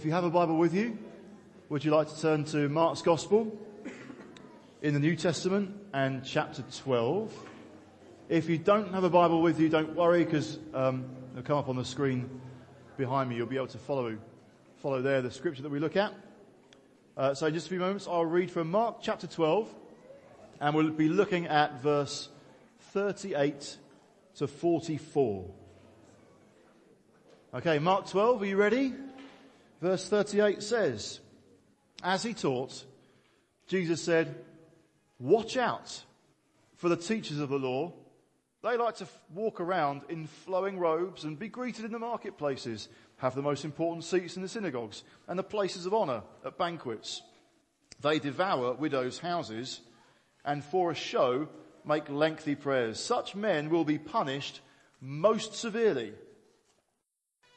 If you have a Bible with you, would you like to turn to Mark's Gospel in the New Testament and chapter 12? If you don't have a Bible with you, don't worry because um, it'll come up on the screen behind me. You'll be able to follow, follow there the scripture that we look at. Uh, so just a few moments, I'll read from Mark chapter 12 and we'll be looking at verse 38 to 44. Okay, Mark 12, are you ready? Verse 38 says, as he taught, Jesus said, watch out for the teachers of the law. They like to walk around in flowing robes and be greeted in the marketplaces, have the most important seats in the synagogues and the places of honor at banquets. They devour widows' houses and for a show make lengthy prayers. Such men will be punished most severely.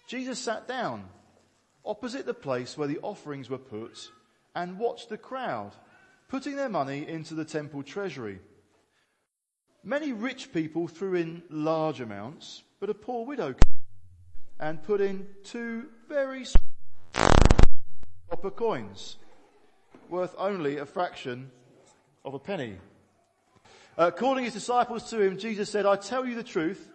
Jesus sat down opposite the place where the offerings were put and watched the crowd putting their money into the temple treasury. Many rich people threw in large amounts, but a poor widow came and put in two very copper coins worth only a fraction of a penny. Uh, calling his disciples to him, Jesus said, I tell you the truth,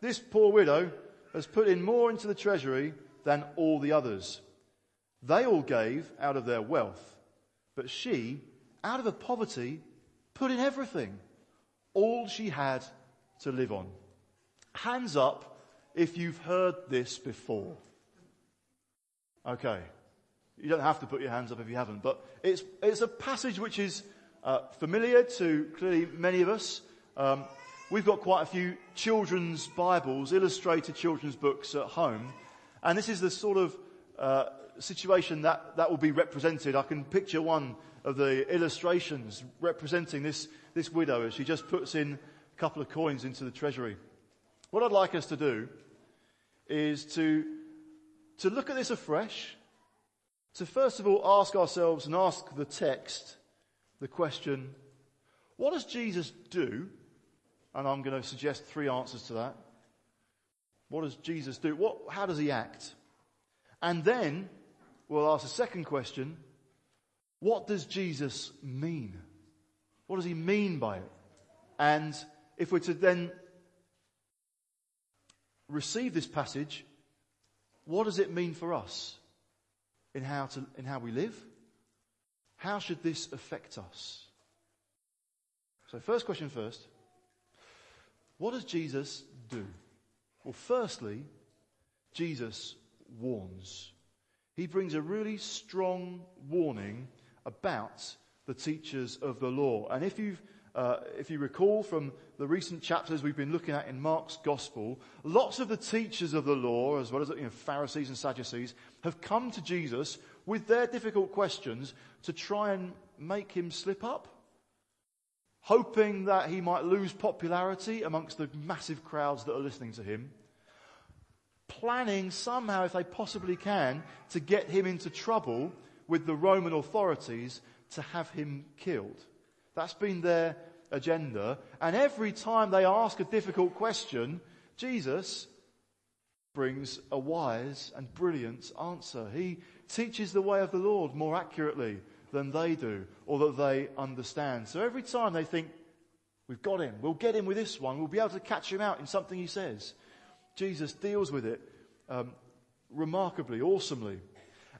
this poor widow has put in more into the treasury than all the others. They all gave out of their wealth, but she, out of her poverty, put in everything, all she had to live on. Hands up if you've heard this before. Okay. You don't have to put your hands up if you haven't, but it's, it's a passage which is uh, familiar to clearly many of us. Um, we've got quite a few children's Bibles, illustrated children's books at home, and this is the sort of uh, situation that, that will be represented. I can picture one of the illustrations representing this, this widow as she just puts in a couple of coins into the treasury. What I'd like us to do is to, to look at this afresh, to first of all ask ourselves and ask the text the question, what does Jesus do? And I'm going to suggest three answers to that. What does Jesus do? What, how does he act? And then we'll ask a second question. What does Jesus mean? What does he mean by it? And if we're to then receive this passage, what does it mean for us in how to, in how we live? How should this affect us? So first question first. What does Jesus do? Well, firstly, Jesus warns. He brings a really strong warning about the teachers of the law. And if you uh, if you recall from the recent chapters we've been looking at in Mark's gospel, lots of the teachers of the law, as well as you know, Pharisees and Sadducees, have come to Jesus with their difficult questions to try and make him slip up, hoping that he might lose popularity amongst the massive crowds that are listening to him planning somehow, if they possibly can, to get him into trouble with the Roman authorities to have him killed. That's been their agenda. And every time they ask a difficult question, Jesus brings a wise and brilliant answer. He teaches the way of the Lord more accurately than they do or that they understand. So every time they think, we've got him, we'll get him with this one, we'll be able to catch him out in something he says. Jesus deals with it um, remarkably, awesomely.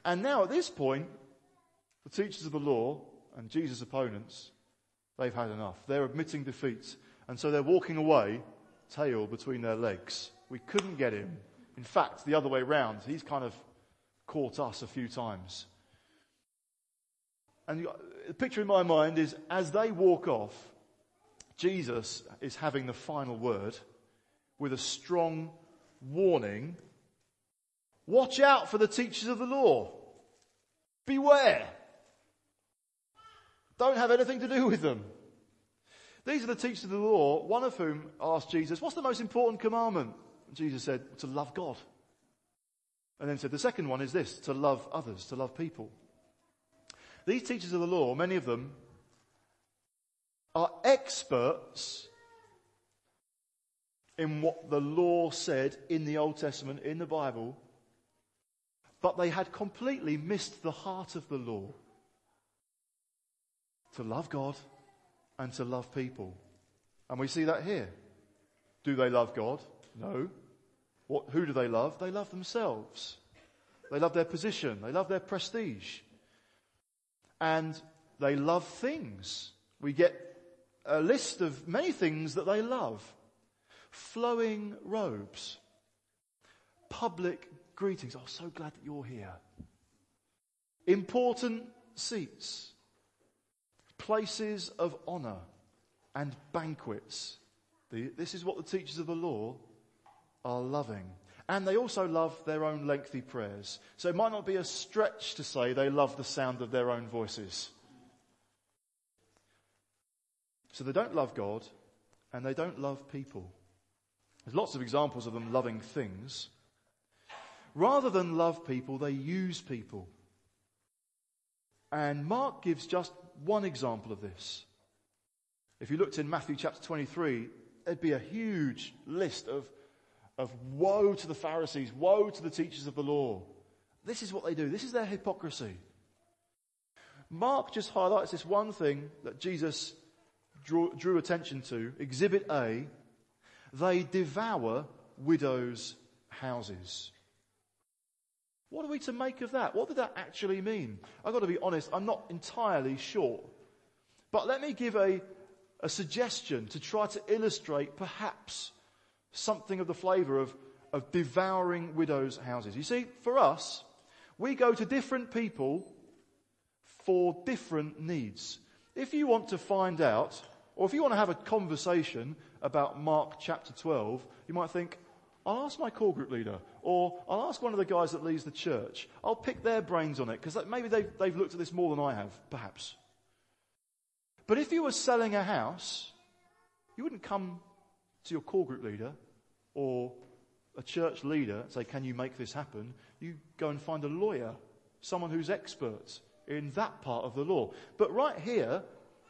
And now at this point, the teachers of the law and Jesus' opponents, they've had enough. They're admitting defeat. And so they're walking away, tail between their legs. We couldn't get him. In fact, the other way round, he's kind of caught us a few times. And the picture in my mind is as they walk off, Jesus is having the final word with a strong warning. Watch out for the teachers of the law. Beware. Don't have anything to do with them. These are the teachers of the law, one of whom asked Jesus, what's the most important commandment? Jesus said, to love God. And then said, the second one is this, to love others, to love people. These teachers of the law, many of them, are experts in what the law said in the Old Testament, in the Bible, but they had completely missed the heart of the law. To love God and to love people. And we see that here. Do they love God? No. What, who do they love? They love themselves. They love their position. They love their prestige. And they love things. We get a list of many things that they love. Flowing robes. Public greetings. Oh, so glad that you're here. Important seats. Places of honor and banquets. This is what the teachers of the law are loving. And they also love their own lengthy prayers. So it might not be a stretch to say they love the sound of their own voices. So they don't love God and they don't love people. There's lots of examples of them loving things. Rather than love people, they use people. And Mark gives just one example of this. If you looked in Matthew chapter 23, there'd be a huge list of, of woe to the Pharisees, woe to the teachers of the law. This is what they do. This is their hypocrisy. Mark just highlights this one thing that Jesus drew, drew attention to. Exhibit A. They devour widows' houses. What are we to make of that? What did that actually mean? I've got to be honest, I'm not entirely sure. But let me give a, a suggestion to try to illustrate perhaps something of the flavour of, of devouring widows' houses. You see, for us, we go to different people for different needs. If you want to find out, or if you want to have a conversation about Mark chapter 12, you might think, I'll ask my core group leader, or I'll ask one of the guys that leads the church. I'll pick their brains on it, because maybe they've, they've looked at this more than I have, perhaps. But if you were selling a house, you wouldn't come to your core group leader or a church leader and say, Can you make this happen? You go and find a lawyer, someone who's expert in that part of the law. But right here,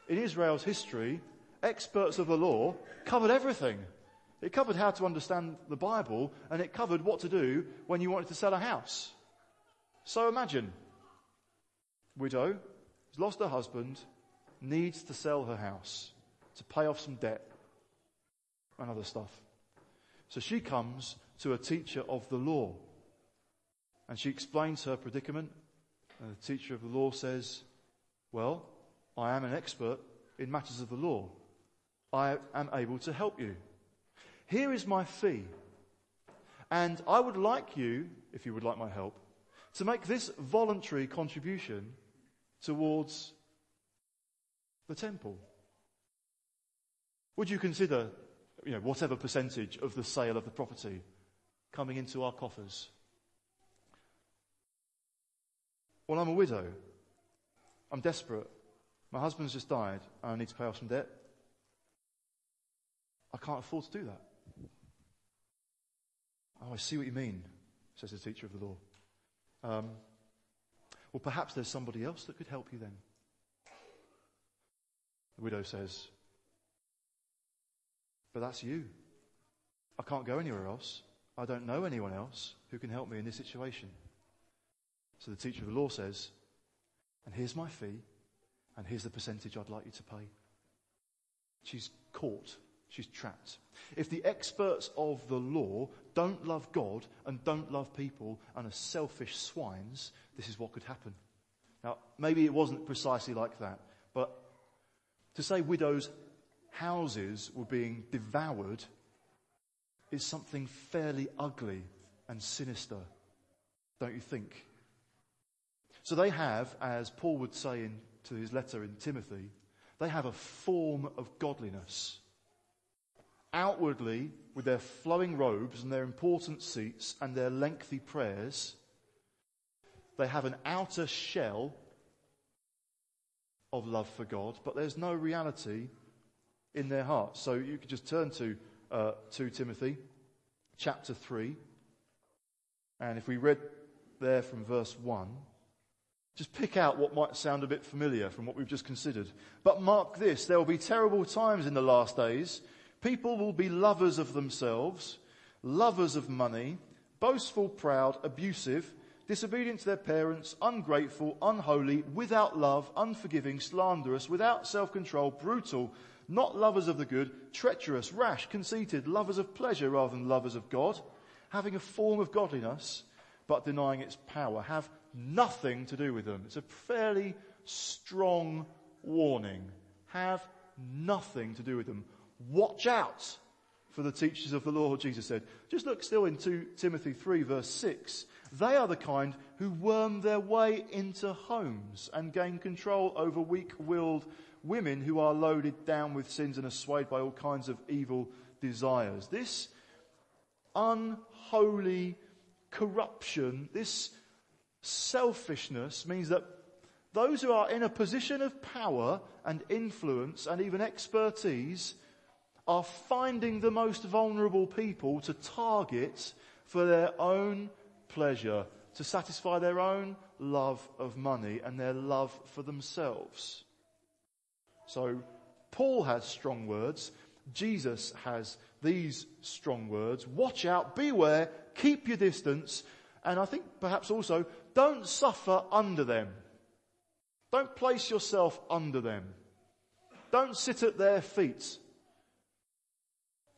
in Israel's history, experts of the law covered everything. It covered how to understand the Bible and it covered what to do when you wanted to sell a house. So imagine, widow, has lost her husband, needs to sell her house to pay off some debt and other stuff. So she comes to a teacher of the law and she explains her predicament. And the teacher of the law says, Well, I am an expert in matters of the law. I am able to help you. Here is my fee. And I would like you, if you would like my help, to make this voluntary contribution towards the temple? Would you consider, you know, whatever percentage of the sale of the property coming into our coffers? Well, I'm a widow. I'm desperate. My husband's just died I need to pay off some debt. I can't afford to do that. Oh, I see what you mean, says the teacher of the law. Um, well, perhaps there's somebody else that could help you then. The widow says, But that's you. I can't go anywhere else. I don't know anyone else who can help me in this situation. So the teacher of the law says, And here's my fee, and here's the percentage I'd like you to pay. She's caught. She's trapped. If the experts of the law don't love God and don't love people and are selfish swines, this is what could happen. Now, maybe it wasn't precisely like that, but to say widows' houses were being devoured is something fairly ugly and sinister, don't you think? So they have, as Paul would say in, to his letter in Timothy, they have a form of godliness. Outwardly, with their flowing robes and their important seats and their lengthy prayers, they have an outer shell of love for God, but there's no reality in their hearts. So you could just turn to uh, 2 Timothy chapter 3. And if we read there from verse 1, just pick out what might sound a bit familiar from what we've just considered. But mark this, there will be terrible times in the last days. People will be lovers of themselves, lovers of money, boastful, proud, abusive, disobedient to their parents, ungrateful, unholy, without love, unforgiving, slanderous, without self-control, brutal, not lovers of the good, treacherous, rash, conceited, lovers of pleasure rather than lovers of God, having a form of godliness, but denying its power, have nothing to do with them. It's a fairly strong warning. Have nothing to do with them. Watch out for the teachers of the law, Jesus said. Just look still in 2 Timothy 3 verse 6. They are the kind who worm their way into homes and gain control over weak-willed women who are loaded down with sins and are swayed by all kinds of evil desires. This unholy corruption, this selfishness means that those who are in a position of power and influence and even expertise are finding the most vulnerable people to target for their own pleasure, to satisfy their own love of money and their love for themselves. So Paul has strong words. Jesus has these strong words. Watch out, beware, keep your distance, and I think perhaps also don't suffer under them. Don't place yourself under them. Don't sit at their feet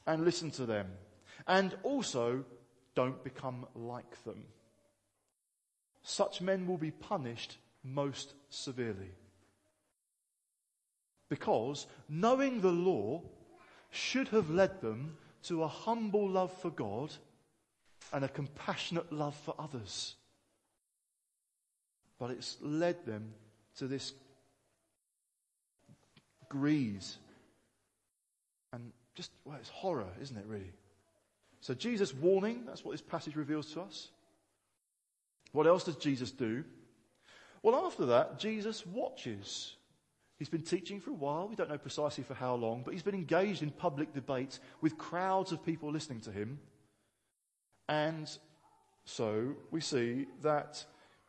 and listen to them. And also, don't become like them. Such men will be punished most severely. Because knowing the law should have led them to a humble love for God and a compassionate love for others. But it's led them to this greed and just, well, it's horror, isn't it, really? So Jesus' warning, that's what this passage reveals to us. What else does Jesus do? Well, after that, Jesus watches. He's been teaching for a while. We don't know precisely for how long, but he's been engaged in public debate with crowds of people listening to him. And so we see that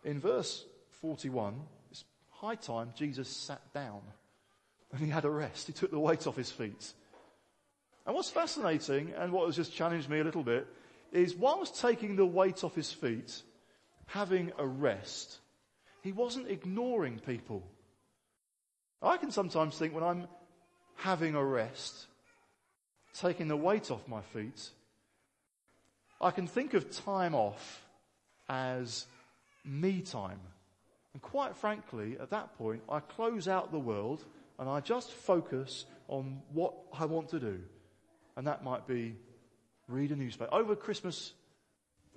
in verse 41, it's high time Jesus sat down and he had a rest. He took the weight off his feet. And what's fascinating, and what has just challenged me a little bit, is whilst taking the weight off his feet, having a rest, he wasn't ignoring people. I can sometimes think when I'm having a rest, taking the weight off my feet, I can think of time off as me time. And quite frankly, at that point, I close out the world and I just focus on what I want to do. And that might be read a newspaper. Over Christmas,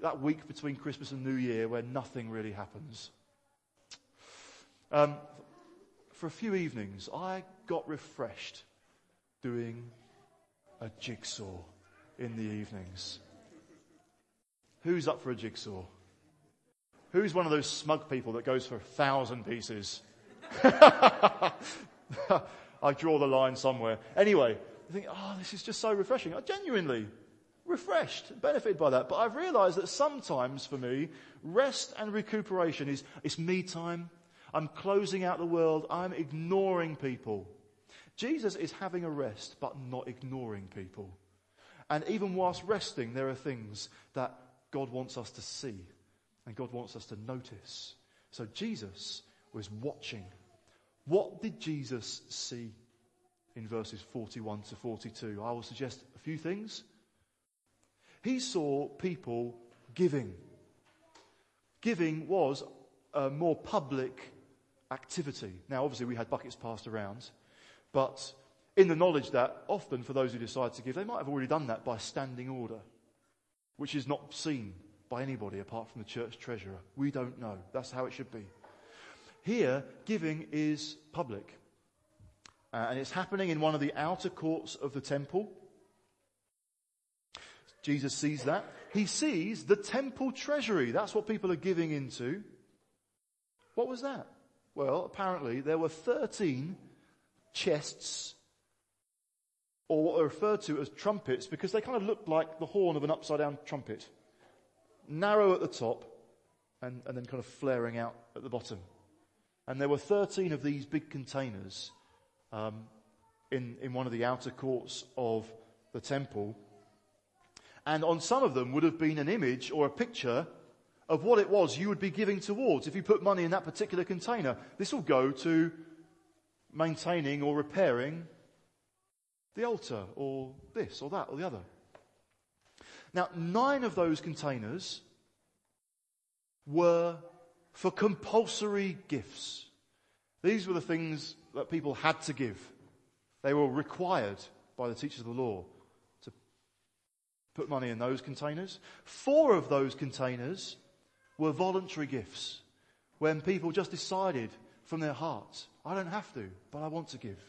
that week between Christmas and New Year where nothing really happens. Um, for a few evenings, I got refreshed doing a jigsaw in the evenings. Who's up for a jigsaw? Who's one of those smug people that goes for a thousand pieces? I draw the line somewhere. Anyway, I think, oh, this is just so refreshing. I genuinely refreshed, benefited by that. But I've realized that sometimes for me, rest and recuperation is, it's me time. I'm closing out the world. I'm ignoring people. Jesus is having a rest, but not ignoring people. And even whilst resting, there are things that God wants us to see and God wants us to notice. So Jesus was watching. What did Jesus see in verses 41 to 42? I will suggest a few things. He saw people giving. Giving was a more public activity. Now, obviously, we had buckets passed around, but in the knowledge that often for those who decide to give, they might have already done that by standing order, which is not seen by anybody apart from the church treasurer. We don't know. That's how it should be. Here, giving is public. Uh, and it's happening in one of the outer courts of the temple. Jesus sees that. He sees the temple treasury. That's what people are giving into. What was that? Well, apparently there were 13 chests, or what are referred to as trumpets, because they kind of looked like the horn of an upside down trumpet. Narrow at the top, and, and then kind of flaring out at the bottom. And there were 13 of these big containers um, in, in one of the outer courts of the temple. And on some of them would have been an image or a picture of what it was you would be giving towards if you put money in that particular container. This will go to maintaining or repairing the altar or this or that or the other. Now, nine of those containers were for compulsory gifts. These were the things that people had to give. They were required by the teachers of the law to put money in those containers. Four of those containers were voluntary gifts when people just decided from their hearts, I don't have to, but I want to give.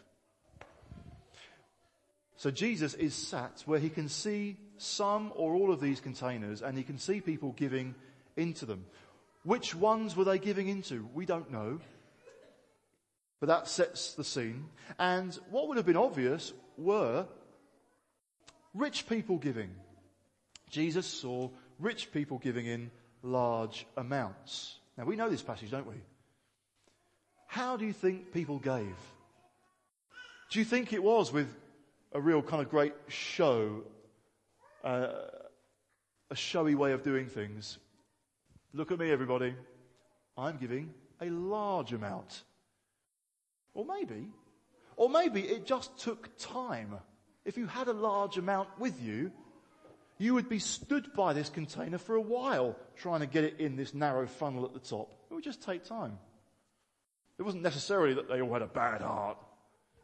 So Jesus is sat where he can see some or all of these containers and he can see people giving into them. Which ones were they giving into? We don't know. But that sets the scene. And what would have been obvious were rich people giving. Jesus saw rich people giving in large amounts. Now we know this passage, don't we? How do you think people gave? Do you think it was with a real kind of great show, uh, a showy way of doing things? Look at me, everybody. I'm giving a large amount. Or maybe, or maybe it just took time. If you had a large amount with you, you would be stood by this container for a while trying to get it in this narrow funnel at the top. It would just take time. It wasn't necessarily that they all had a bad heart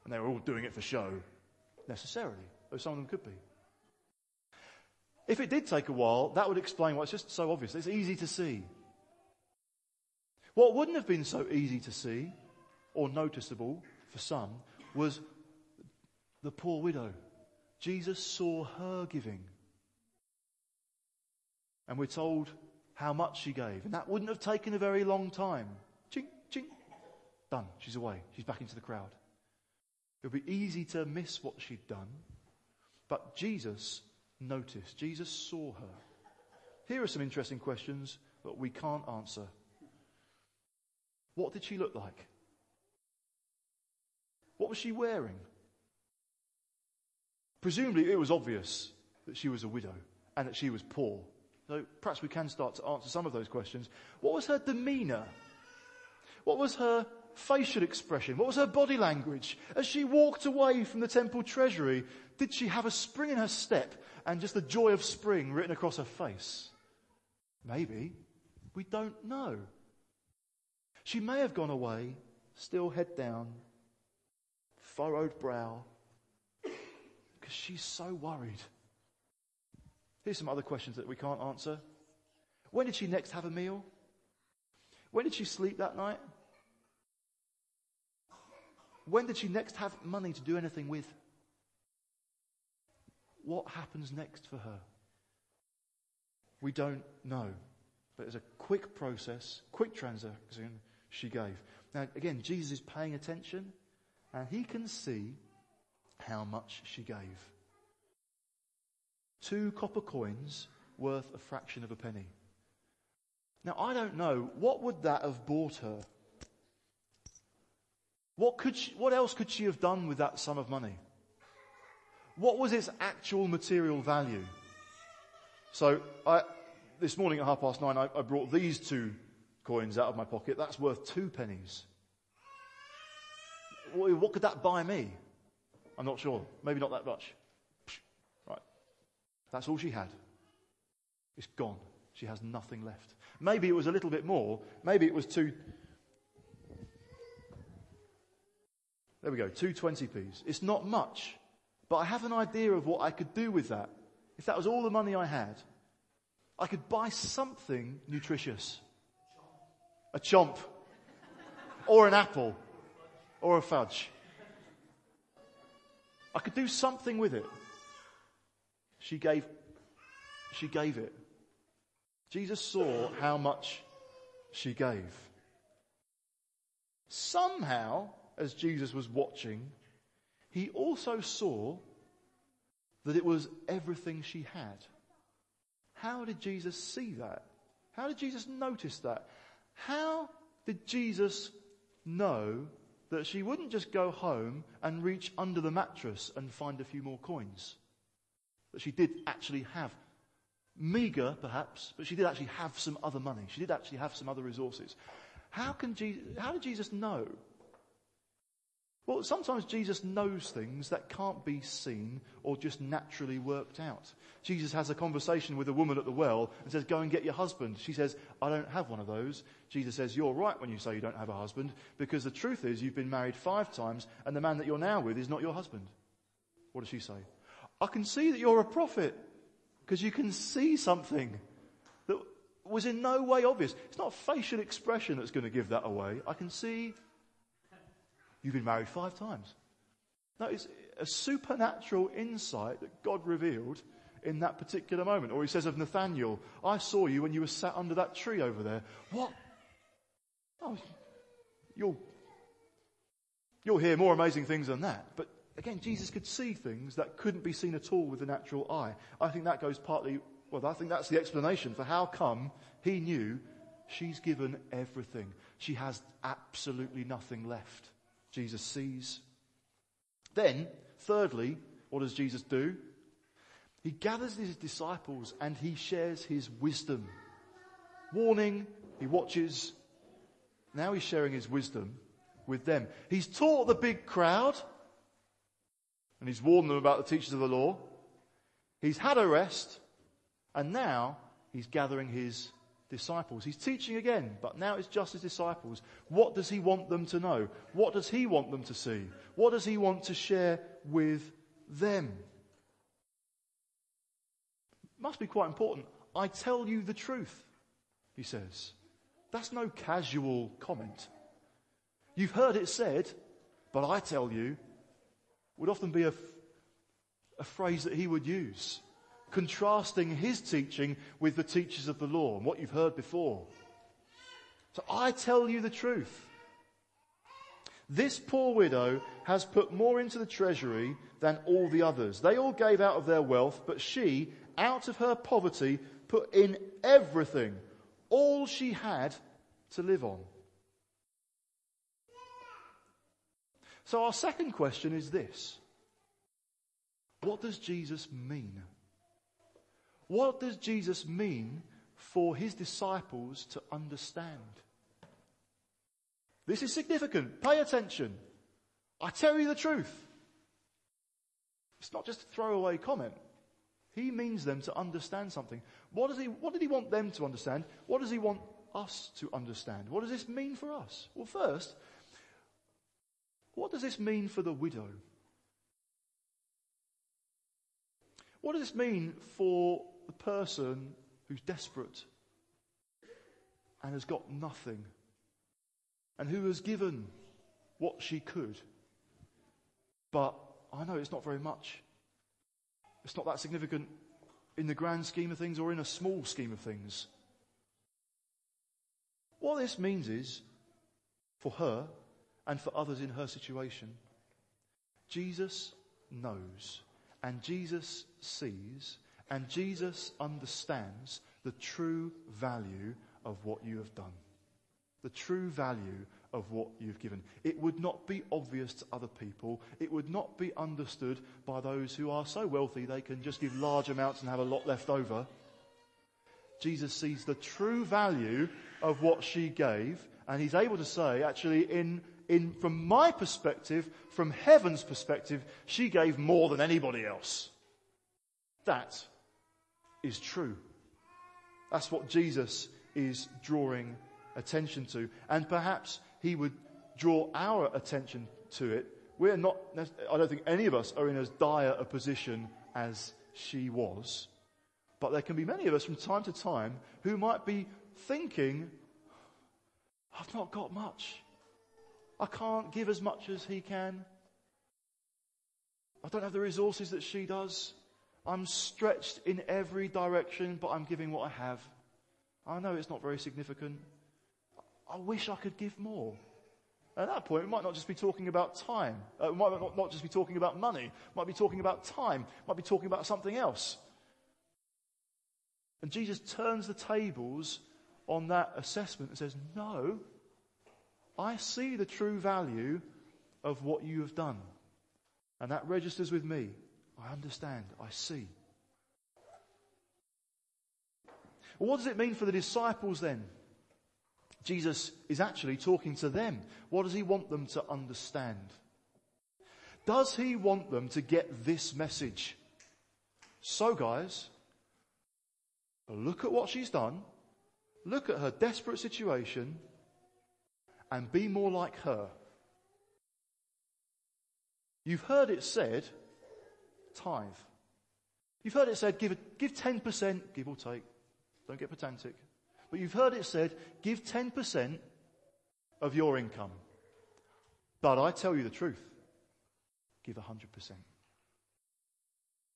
and they were all doing it for show, necessarily, though some of them could be. If it did take a while, that would explain why it's just so obvious. It's easy to see. What wouldn't have been so easy to see or noticeable for some was the poor widow. Jesus saw her giving. And we're told how much she gave. And that wouldn't have taken a very long time. Ching, ching. Done. She's away. She's back into the crowd. It would be easy to miss what she'd done. But Jesus noticed. Jesus saw her. Here are some interesting questions that we can't answer. What did she look like? What was she wearing? Presumably, it was obvious that she was a widow and that she was poor. So perhaps we can start to answer some of those questions. What was her demeanor? What was her facial expression? What was her body language? As she walked away from the temple treasury, did she have a spring in her step and just the joy of spring written across her face? Maybe. We don't know. She may have gone away, still head down, furrowed brow, because she's so worried. Here's some other questions that we can't answer. When did she next have a meal? When did she sleep that night? When did she next have money to do anything with? What happens next for her? We don't know. But it's a quick process, quick transaction she gave. Now, again, Jesus is paying attention and he can see how much she gave. Two copper coins worth a fraction of a penny. Now, I don't know, what would that have bought her? What, could she, what else could she have done with that sum of money? What was its actual material value? So, I, this morning at half past nine, I, I brought these two coins out of my pocket. That's worth two pennies. What could that buy me? I'm not sure. Maybe not that much. That's all she had. It's gone. She has nothing left. Maybe it was a little bit more. Maybe it was two. There we go, two 20p's. It's not much, but I have an idea of what I could do with that. If that was all the money I had, I could buy something nutritious. A chomp. Or an apple. Or a fudge. I could do something with it. She gave, she gave it. Jesus saw how much she gave. Somehow, as Jesus was watching, he also saw that it was everything she had. How did Jesus see that? How did Jesus notice that? How did Jesus know that she wouldn't just go home and reach under the mattress and find a few more coins? That she did actually have meager perhaps, but she did actually have some other money. She did actually have some other resources. How can Jesus, how did Jesus know? Well, sometimes Jesus knows things that can't be seen or just naturally worked out. Jesus has a conversation with a woman at the well and says, go and get your husband. She says, I don't have one of those. Jesus says, you're right when you say you don't have a husband because the truth is you've been married five times and the man that you're now with is not your husband. What does she say? I can see that you're a prophet because you can see something that was in no way obvious. It's not facial expression that's going to give that away. I can see you've been married five times. No, it's a supernatural insight that God revealed in that particular moment. Or he says of Nathaniel, I saw you when you were sat under that tree over there. What? Oh, you'll, you'll hear more amazing things than that. But again, Jesus could see things that couldn't be seen at all with the natural eye. I think that goes partly, well, I think that's the explanation for how come he knew she's given everything. She has absolutely nothing left. Jesus sees. Then, thirdly, what does Jesus do? He gathers his disciples and he shares his wisdom. Warning, he watches. Now he's sharing his wisdom with them. He's taught the big crowd and he's warned them about the teachers of the law. He's had a rest and now he's gathering his disciples. He's teaching again, but now it's just his disciples. What does he want them to know? What does he want them to see? What does he want to share with them? Must be quite important. I tell you the truth, he says. That's no casual comment. You've heard it said, but I tell you, would often be a, a phrase that he would use, contrasting his teaching with the teachers of the law and what you've heard before. So I tell you the truth. This poor widow has put more into the treasury than all the others. They all gave out of their wealth, but she, out of her poverty, put in everything, all she had to live on. So our second question is this. What does Jesus mean? What does Jesus mean for his disciples to understand? This is significant. Pay attention. I tell you the truth. It's not just a throwaway comment. He means them to understand something. What, does he, what did he want them to understand? What does he want us to understand? What does this mean for us? Well, first, what does this mean for the widow? What does this mean for the person who's desperate and has got nothing and who has given what she could? But I know it's not very much. It's not that significant in the grand scheme of things or in a small scheme of things. What this means is, for her and for others in her situation, Jesus knows and Jesus sees and Jesus understands the true value of what you have done. The true value of what you've given. It would not be obvious to other people. It would not be understood by those who are so wealthy they can just give large amounts and have a lot left over. Jesus sees the true value of what she gave and he's able to say, actually, in, in, from my perspective, from heaven's perspective, she gave more than anybody else. That is true. That's what Jesus is drawing attention to. And perhaps he would draw our attention to it. We're not, I don't think any of us are in as dire a position as she was. But there can be many of us from time to time who might be thinking, I've not got much. I can't give as much as he can. I don't have the resources that she does. I'm stretched in every direction, but I'm giving what I have. I know it's not very significant. I wish I could give more. At that point, we might not just be talking about time. Uh, we might not, not just be talking about money. We might be talking about time. We might be talking about something else. And Jesus turns the tables on that assessment and says, No, I see the true value of what you have done. And that registers with me. I understand. I see. What does it mean for the disciples then? Jesus is actually talking to them. What does he want them to understand? Does he want them to get this message? So, guys, look at what she's done, look at her desperate situation, and be more like her. You've heard it said, tithe. You've heard it said, give, give 10%, give or take. Don't get pedantic. But you've heard it said, give 10% of your income. But I tell you the truth. Give 100%.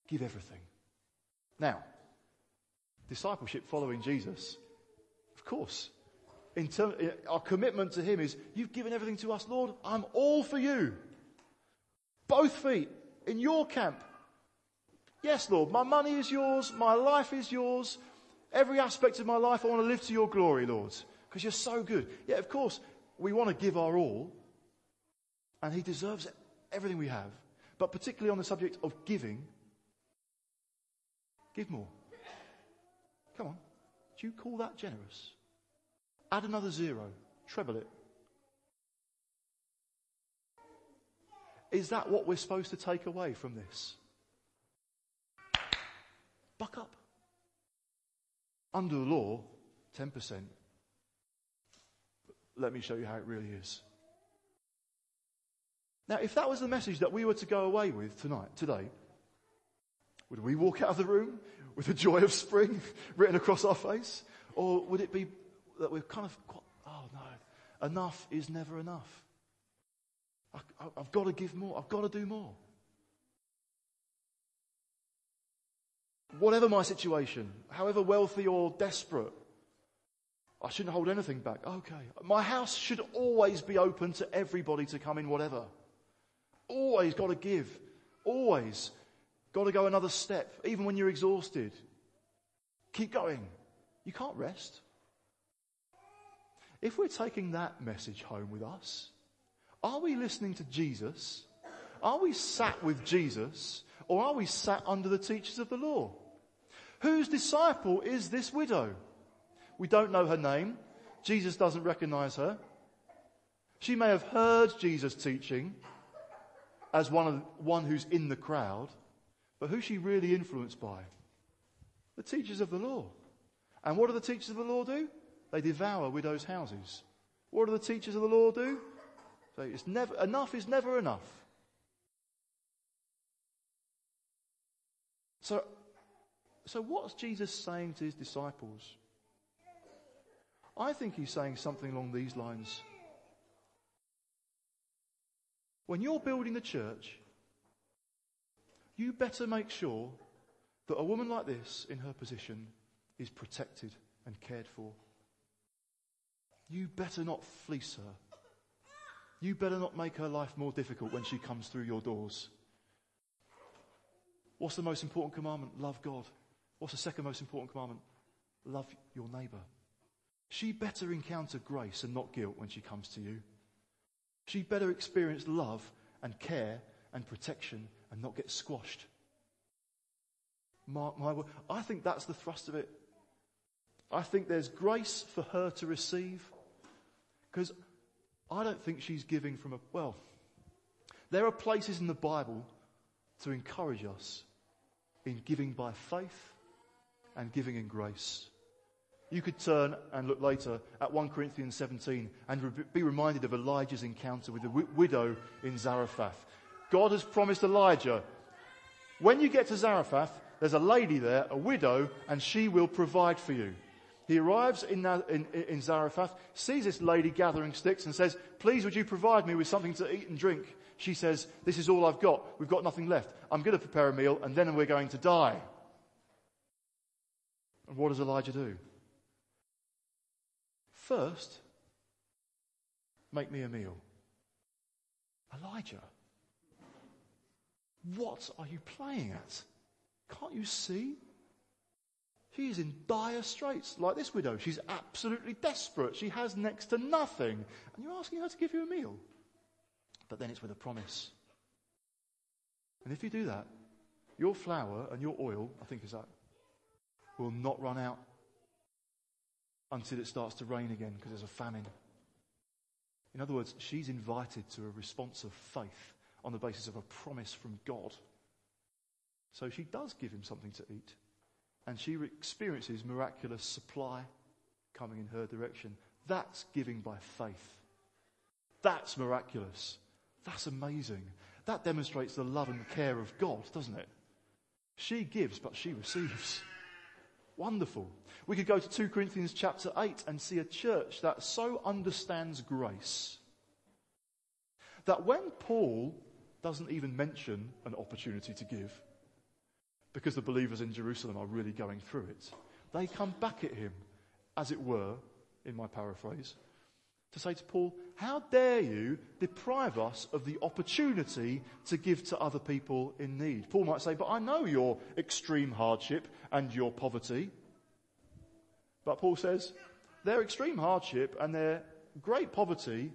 Give everything. Now, discipleship following Jesus, of course. In term, eh, our commitment to Him is, you've given everything to us, Lord. I'm all for you. Both feet in your camp. Yes, Lord, my money is yours. My life is yours. Every aspect of my life, I want to live to your glory, Lord, because you're so good. Yeah, of course, we want to give our all, and He deserves everything we have. But particularly on the subject of giving, give more. Come on. Do you call that generous? Add another zero, treble it. Is that what we're supposed to take away from this? Buck up. Under the law, 10%. Let me show you how it really is. Now, if that was the message that we were to go away with tonight, today, would we walk out of the room with the joy of spring written across our face? Or would it be that we're kind of, oh no, enough is never enough? I, have got to give more. I've got to do more. Whatever my situation, however wealthy or desperate, I shouldn't hold anything back. Okay. My house should always be open to everybody to come in, whatever. Always got to give. Always got to go another step, even when you're exhausted. Keep going. You can't rest. If we're taking that message home with us, are we listening to Jesus? Are we sat with Jesus? Or are we sat under the teachers of the law? Whose disciple is this widow? We don't know her name. Jesus doesn't recognize her. She may have heard Jesus teaching as one, of, one who's in the crowd, but who's she really influenced by? The teachers of the law. And what do the teachers of the law do? They devour widows' houses. What do the teachers of the law do? So it's never, enough is never enough. So, so what's Jesus saying to his disciples? I think he's saying something along these lines. When you're building the church, you better make sure that a woman like this in her position is protected and cared for. You better not fleece her. You better not make her life more difficult when she comes through your doors. What's the most important commandment? Love God. What's the second most important commandment? Love your neighbor. She better encounter grace and not guilt when she comes to you. She better experience love and care and protection and not get squashed. Mark my word. I think that's the thrust of it. I think there's grace for her to receive because I don't think she's giving from a, well, there are places in the Bible to encourage us in giving by faith and giving in grace. You could turn and look later at 1 Corinthians 17 and be reminded of Elijah's encounter with the widow in Zarephath. God has promised Elijah, when you get to Zarephath, there's a lady there, a widow, and she will provide for you. He arrives in, uh, in, in, Zarephath, sees this lady gathering sticks and says, please would you provide me with something to eat and drink? She says, this is all I've got. We've got nothing left. I'm going to prepare a meal and then we're going to die. And what does Elijah do? First, make me a meal. Elijah, what are you playing at? Can't you see? She is in dire straits, like this widow. She's absolutely desperate. She has next to nothing. And you're asking her to give you a meal. But then it's with a promise. And if you do that, your flour and your oil, I think is that, will not run out. until it starts to rain again because there's a famine. In other words, she's invited to a response of faith on the basis of a promise from God. So she does give him something to eat, and she experiences miraculous supply coming in her direction. That's giving by faith. That's miraculous. That's amazing. That demonstrates the love and care of God, doesn't it? She gives, but she receives. Wonderful. We could go to 2 Corinthians chapter 8 and see a church that so understands grace that when Paul doesn't even mention an opportunity to give, because the believers in Jerusalem are really going through it, they come back at him, as it were, in my paraphrase, to say to Paul, How dare you deprive us of the opportunity to give to other people in need? Paul might say, But I know your extreme hardship and your poverty. But Paul says, Their extreme hardship and their great poverty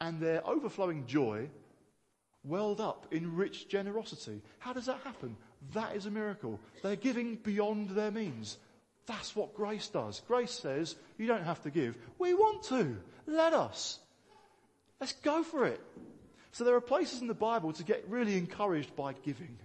and their overflowing joy welled up in rich generosity. How does that happen? That is a miracle. They're giving beyond their means. That's what grace does. Grace says, you don't have to give. We want to. Let us. Let's go for it. So there are places in the Bible to get really encouraged by giving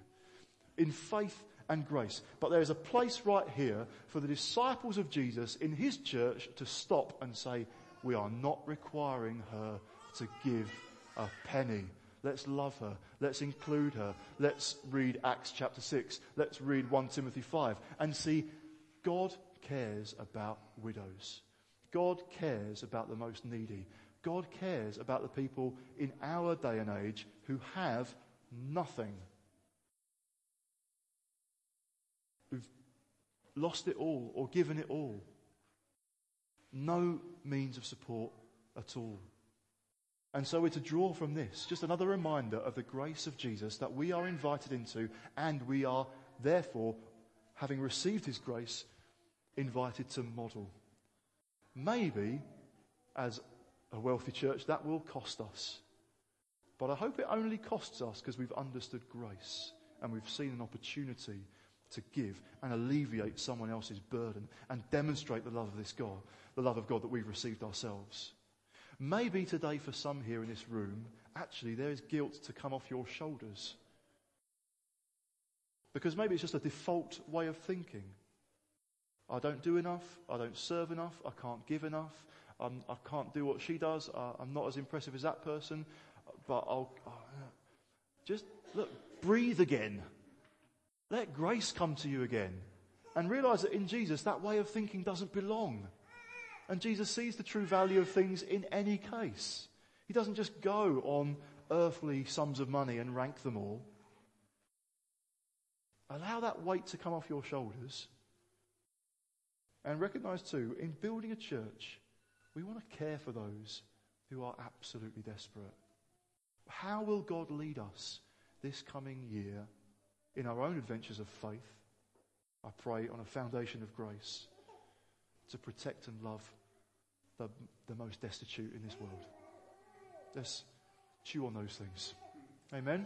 in faith and grace. But there is a place right here for the disciples of Jesus in his church to stop and say, we are not requiring her to give a penny. Let's love her. Let's include her. Let's read Acts chapter 6. Let's read 1 Timothy 5 and see God cares about widows. God cares about the most needy. God cares about the people in our day and age who have nothing. Who've lost it all or given it all. No means of support at all. And so we're to draw from this just another reminder of the grace of Jesus that we are invited into and we are therefore, having received his grace, invited to model. Maybe, as a wealthy church, that will cost us. But I hope it only costs us because we've understood grace and we've seen an opportunity to give and alleviate someone else's burden and demonstrate the love of this God, the love of God that we've received ourselves. Maybe today for some here in this room, actually there is guilt to come off your shoulders. Because maybe it's just a default way of thinking. I don't do enough. I don't serve enough. I can't give enough. I'm, I can not do what she does. I, I'm not as impressive as that person. But I'll, oh, just look, breathe again. Let grace come to you again. And realize that in Jesus, that way of thinking doesn't belong. And Jesus sees the true value of things in any case. He doesn't just go on earthly sums of money and rank them all. Allow that weight to come off your shoulders and recognize too, in building a church, we want to care for those who are absolutely desperate. How will God lead us this coming year in our own adventures of faith? I pray on a foundation of grace to protect and love the, the most destitute in this world. Let's chew on those things. Amen.